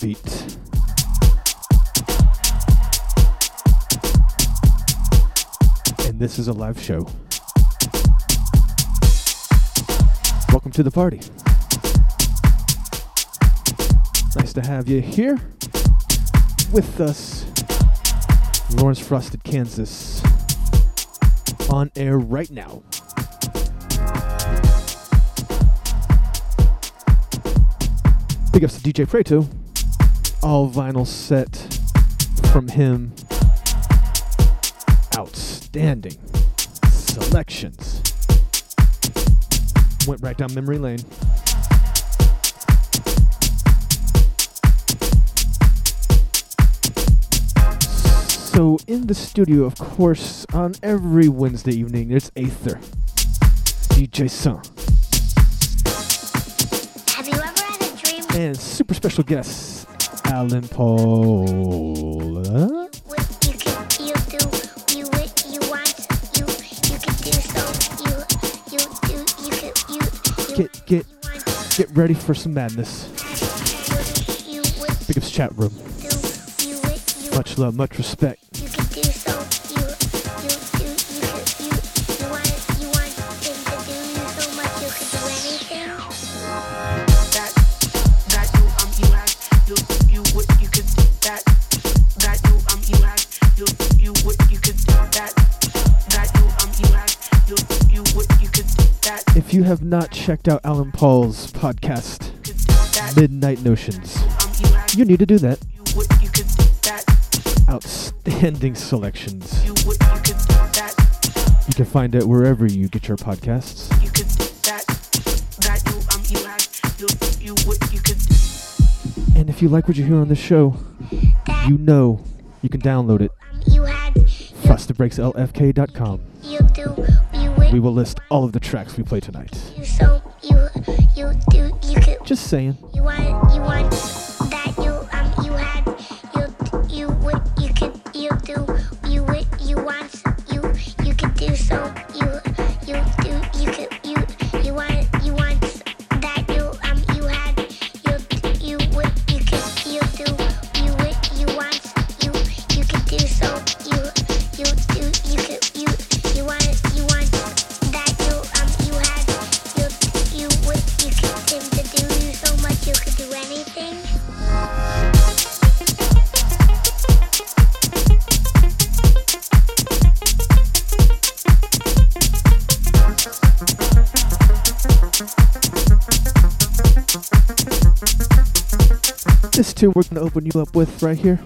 beat. And this is a live show. Welcome to the party. Nice to have you here with us. Lawrence Frosted, Kansas. On air right now. Big ups to DJ Preto. All vinyl set from him. Outstanding selections. Went right down memory lane. So, in the studio, of course, on every Wednesday evening, there's Aether, DJ Sun. Have you ever had a dream and super special guest Alan Paul. With you can you do you what you want you you can do you you do you can you you Get get get ready for some madness. Big ups chat room. do you what you Much love, much respect. Have not checked out Alan Paul's podcast, Midnight Notions, you need to do that. you would you could that Outstanding selections. you would you could that You can find it wherever you get your podcasts. you could that that you you had you you would you could And if you like what you hear on this show, you know you can download it. you We will list all of the tracks we play tonight. you so you you do Just saying. You want two we're gonna open you up with right here.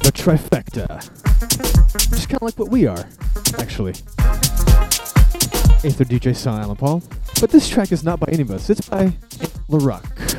The trifecta. Just kinda like what we are, actually. Aether DJ Son Alan Paul. But this track is not by any of us, it's by LaRock.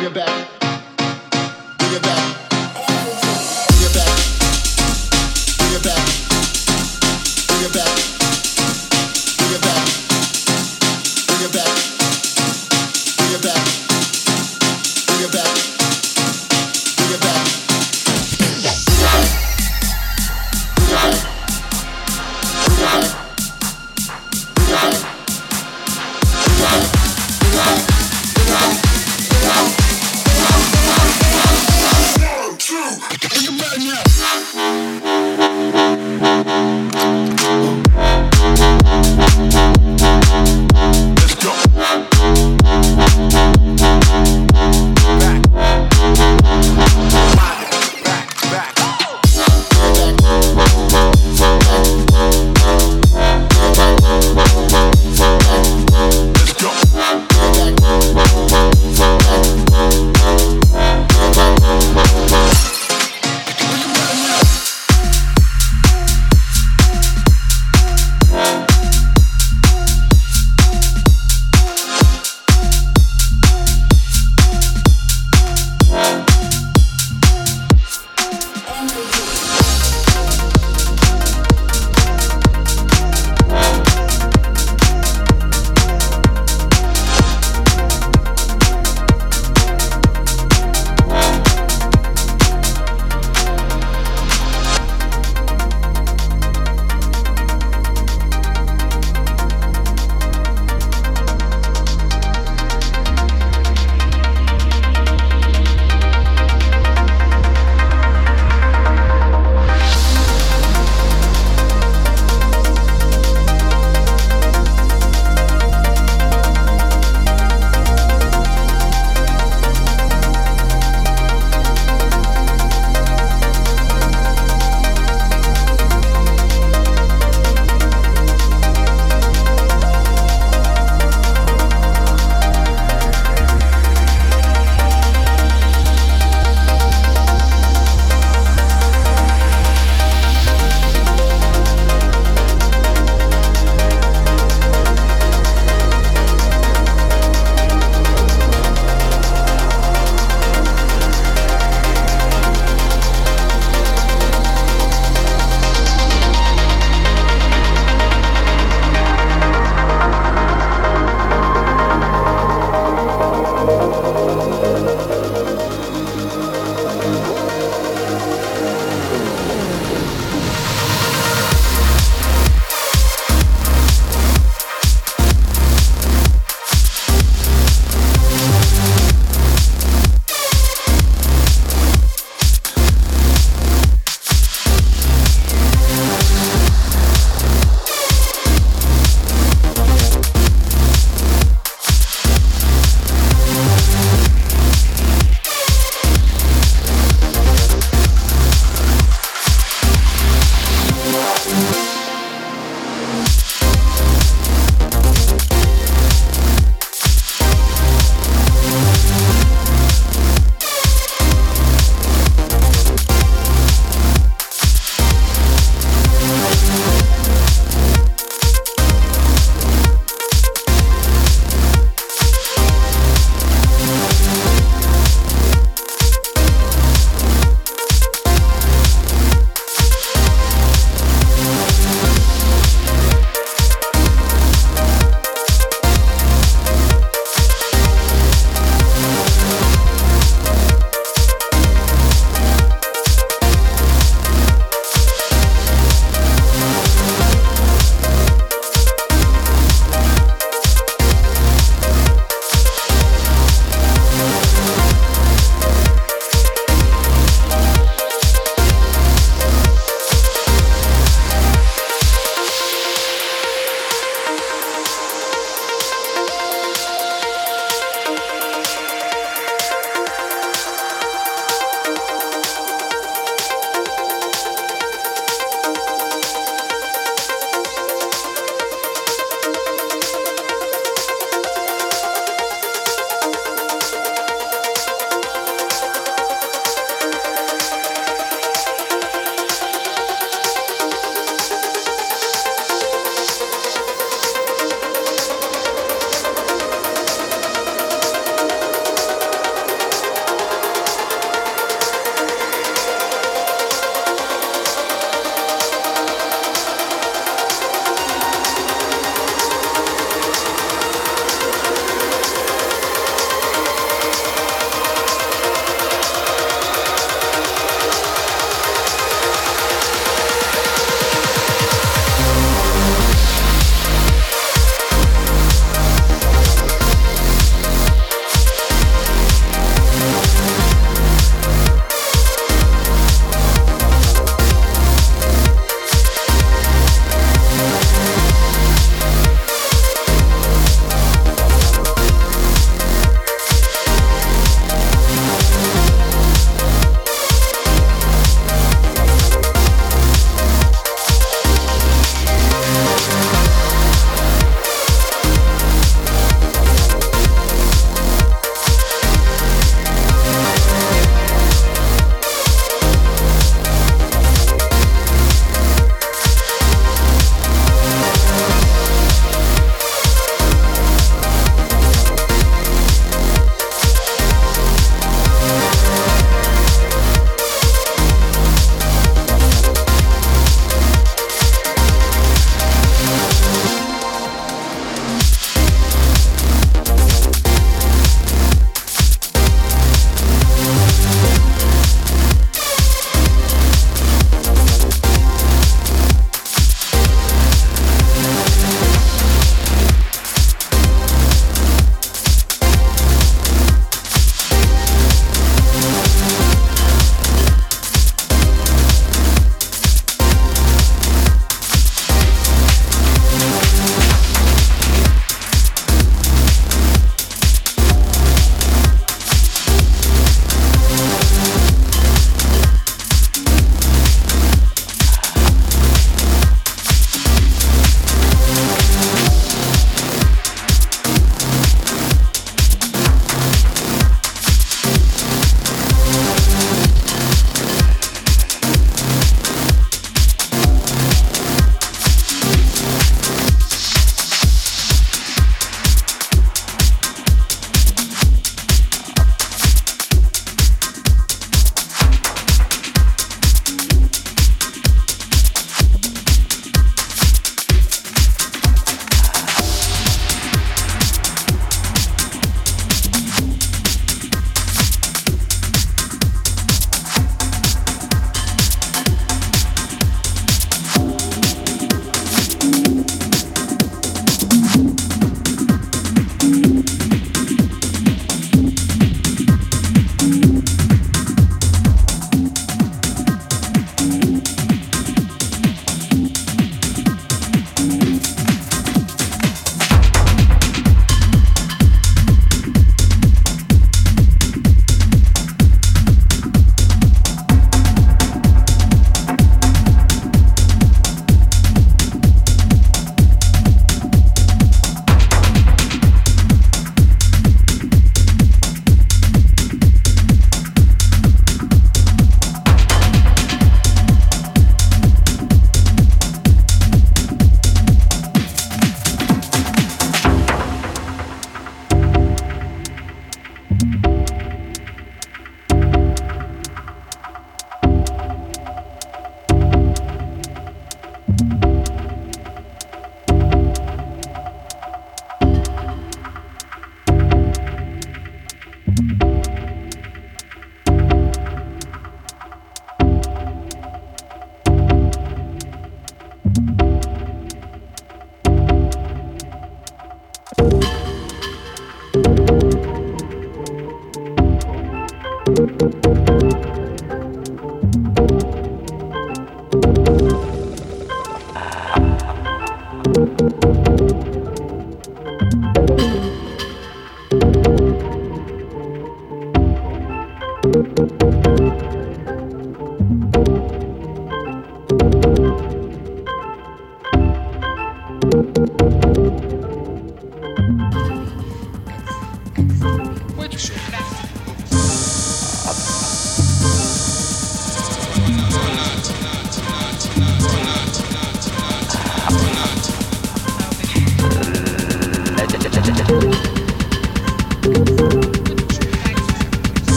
on your back.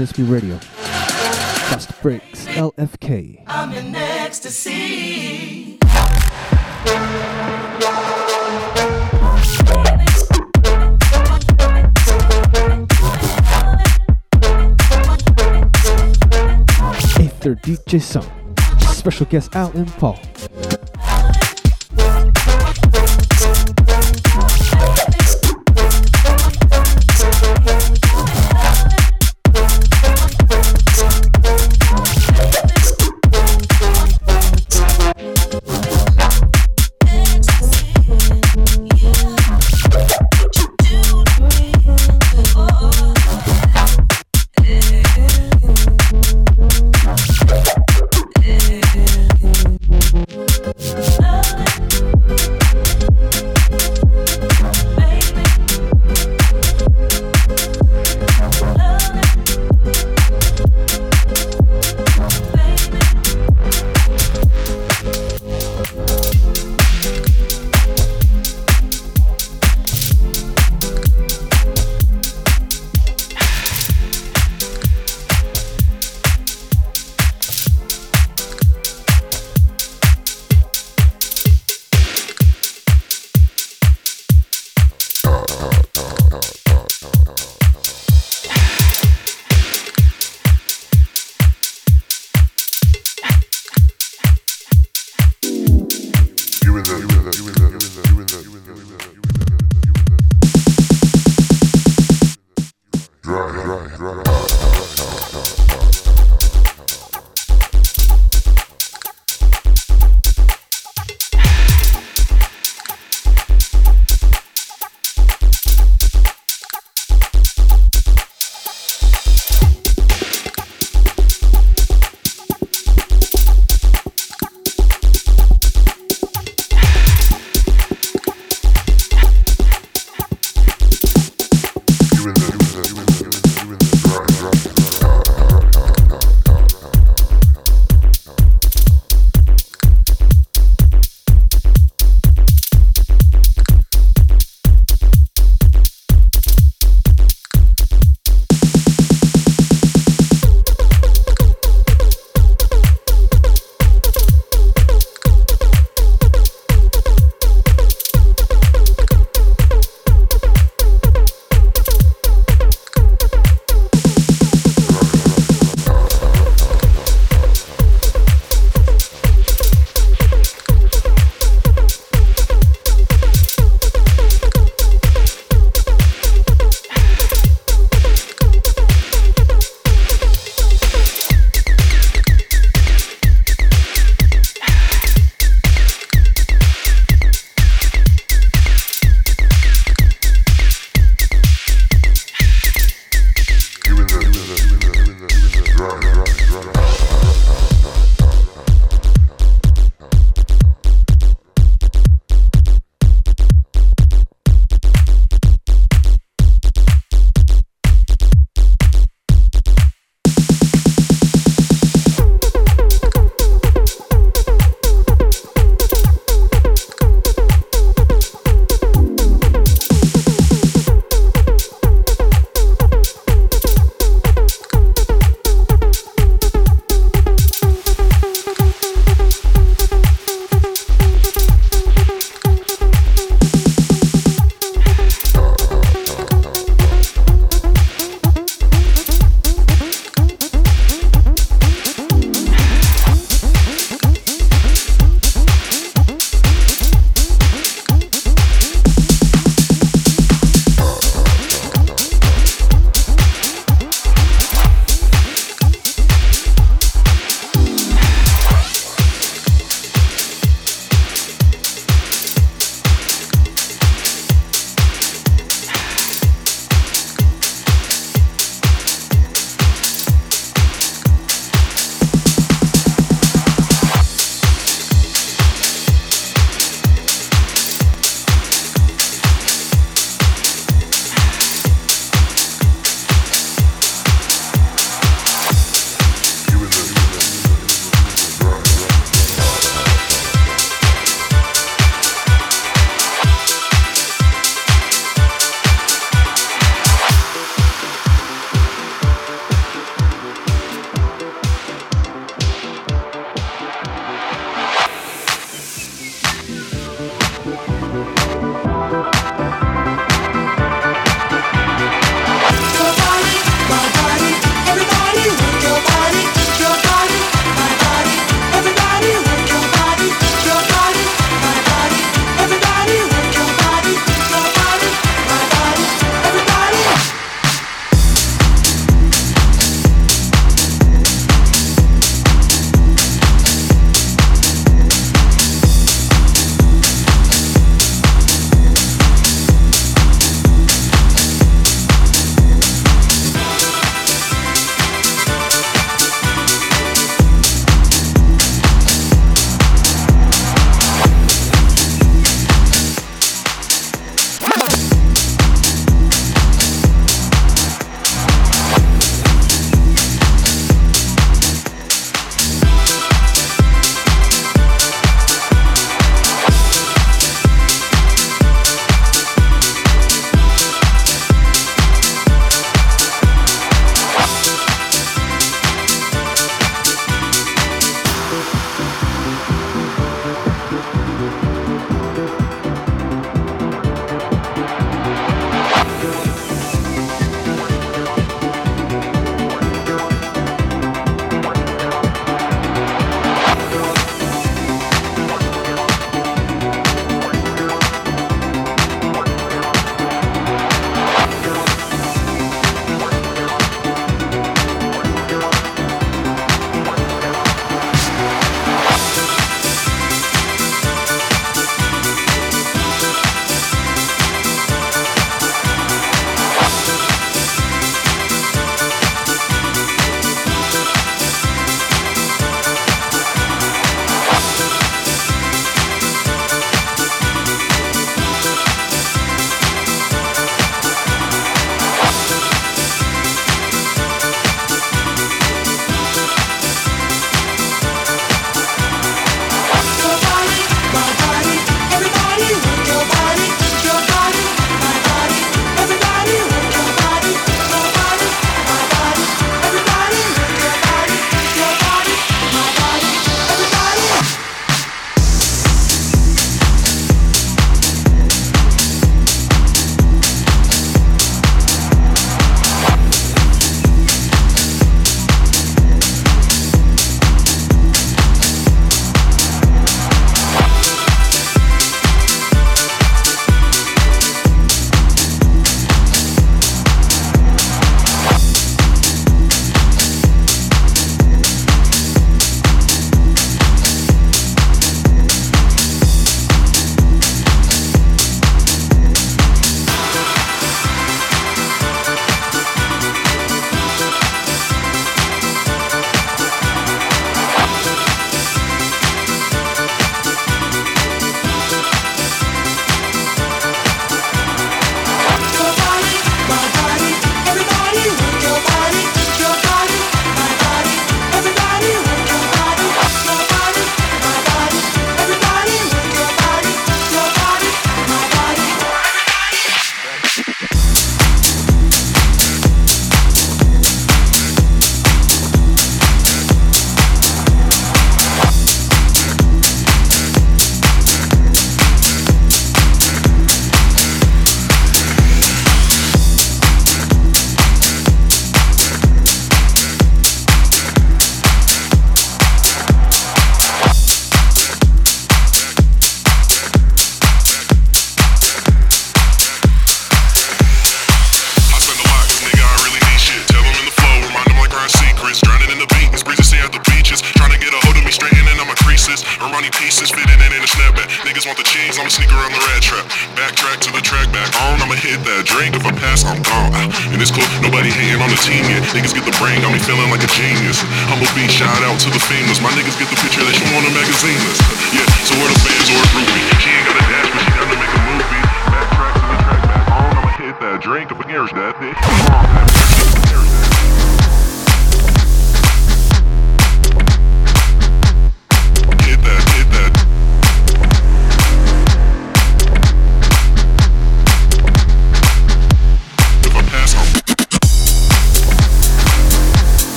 Evening Radio. Fast Breaks, LFK. I'm in ecstasy. Aether DJ Song. Special guest Al and Paul.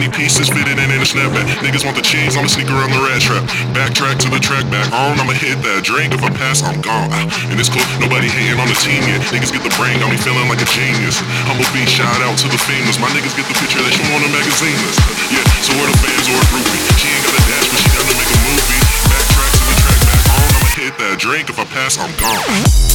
20 pieces fitted in in a snapback. Niggas want the cheese, I'm a sneaker on the rat trap. Backtrack to the track, back on, I'ma hit that drink. If I pass, I'm gone. In this club, nobody hating on the team yet. Niggas get the brain, got me feeling like a genius. Humble be shout out to the famous. My niggas get the picture that you want in magazines. Yeah, so where the fans or a groupie. She ain't got a dash, but she got to make a movie. Backtrack to the track, back on, I'ma hit that drink. If I pass, I'm gone.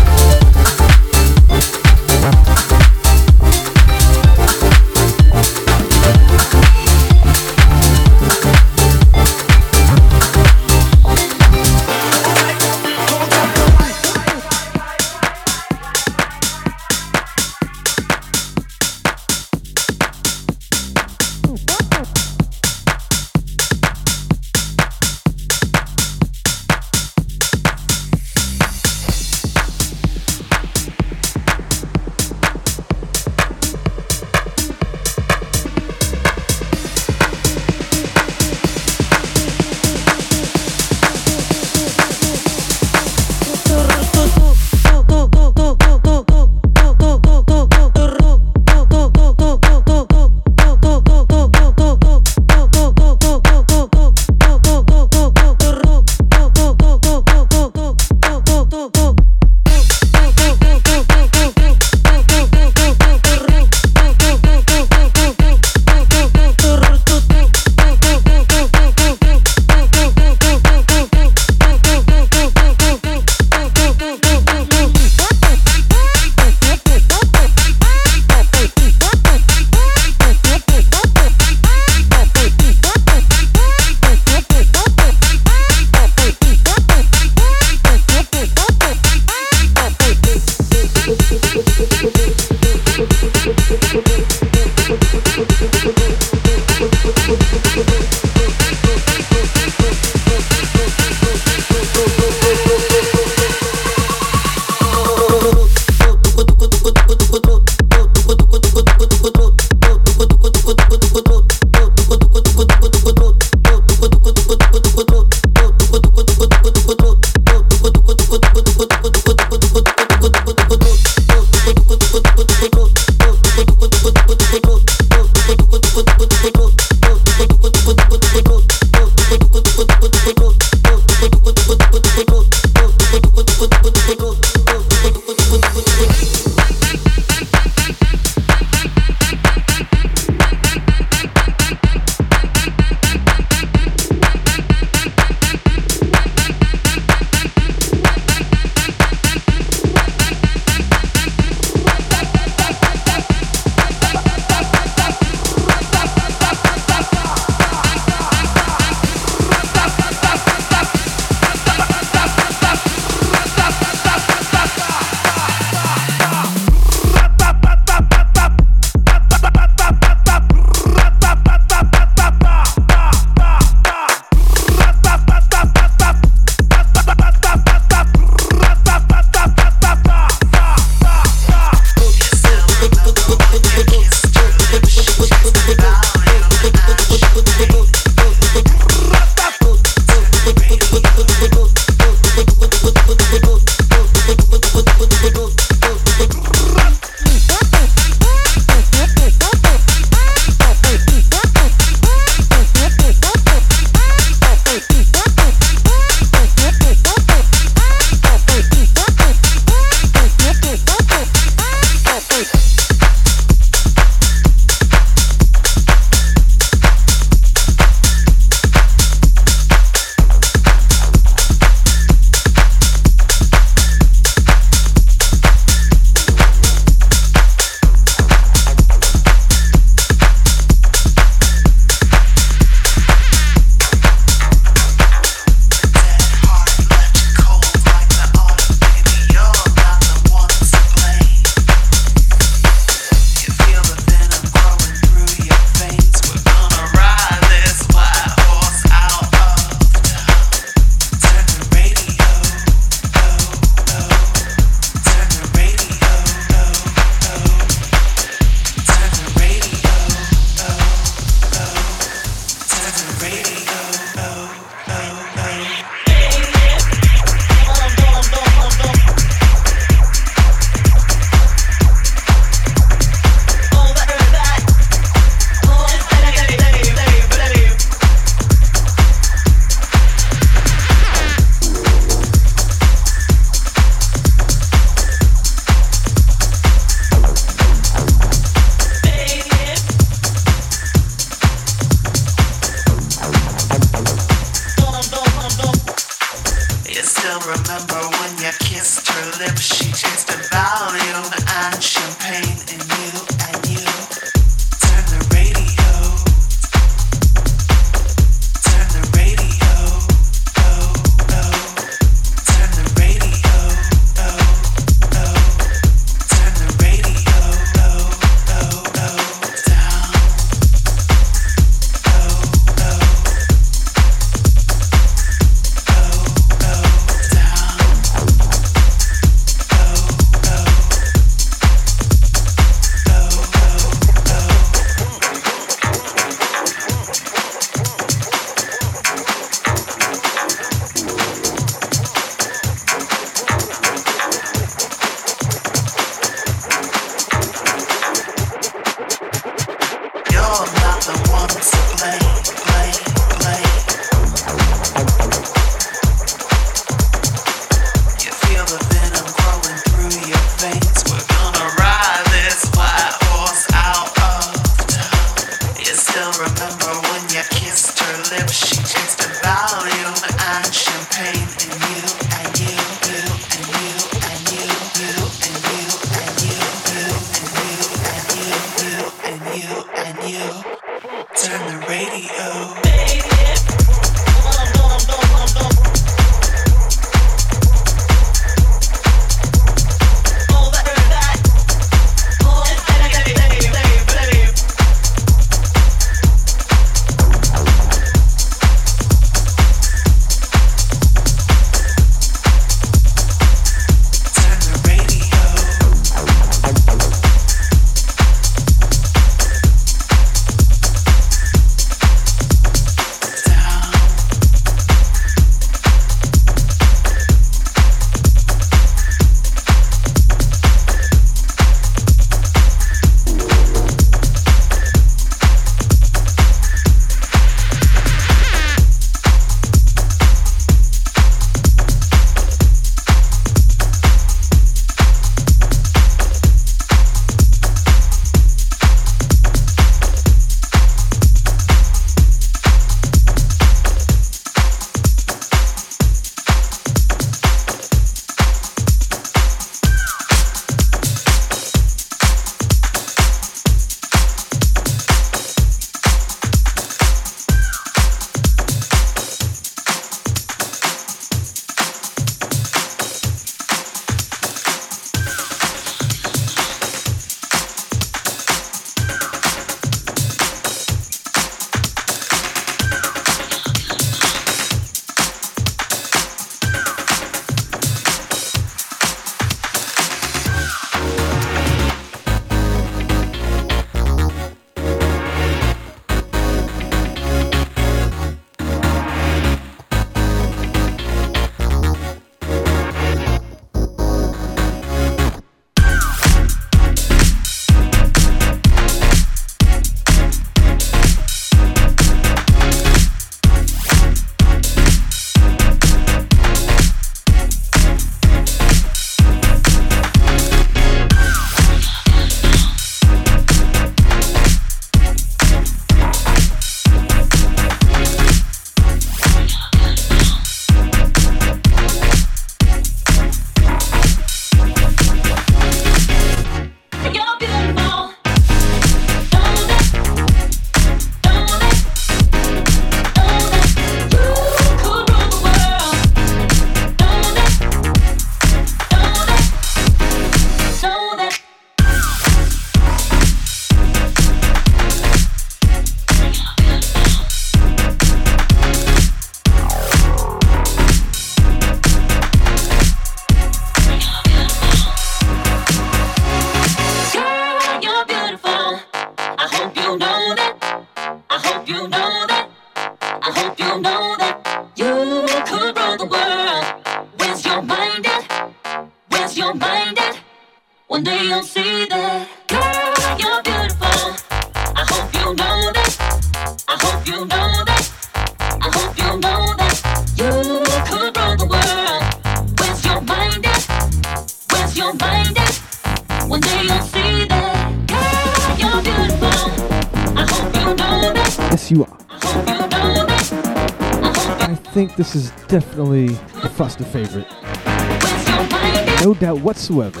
whatsoever.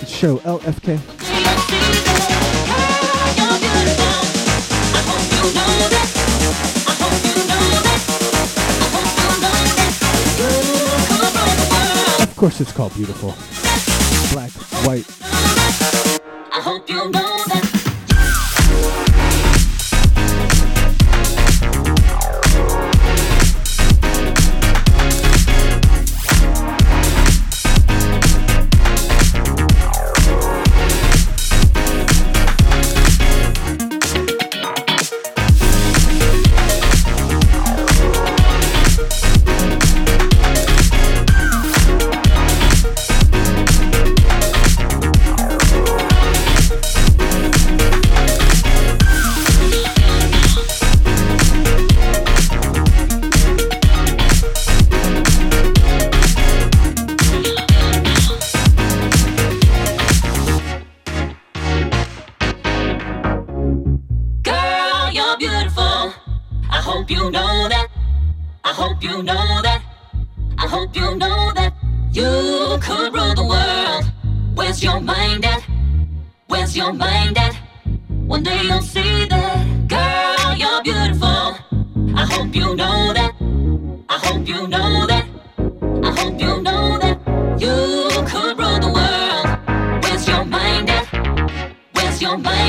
the Show LFK. Of course, it's called Beautiful. Black, white. hope you know that you could rule the world. Where's your mind at? Where's your mind at? One day you'll see that. Girl, you're beautiful. I hope you know that. I hope you know that. I hope you know that you could rule the world. Where's your mind at? Where's your mind?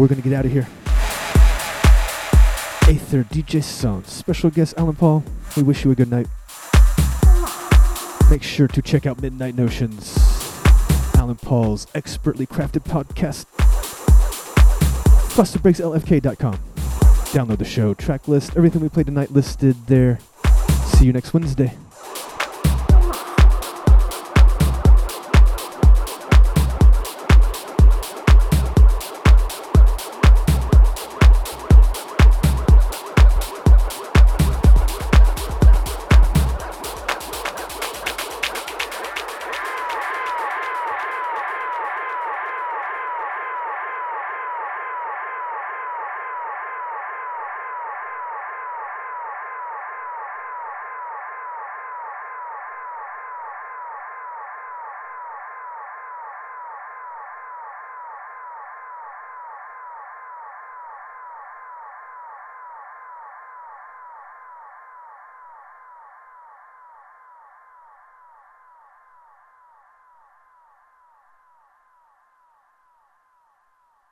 We're gonna get out of here. Aether DJ Sound, special guest Alan Paul. We wish you a good night. Make sure to check out Midnight Notions, Alan Paul's expertly crafted podcast. FusterBreaksLFK.com. Download the show, track list, everything we played tonight listed there. See you next Wednesday.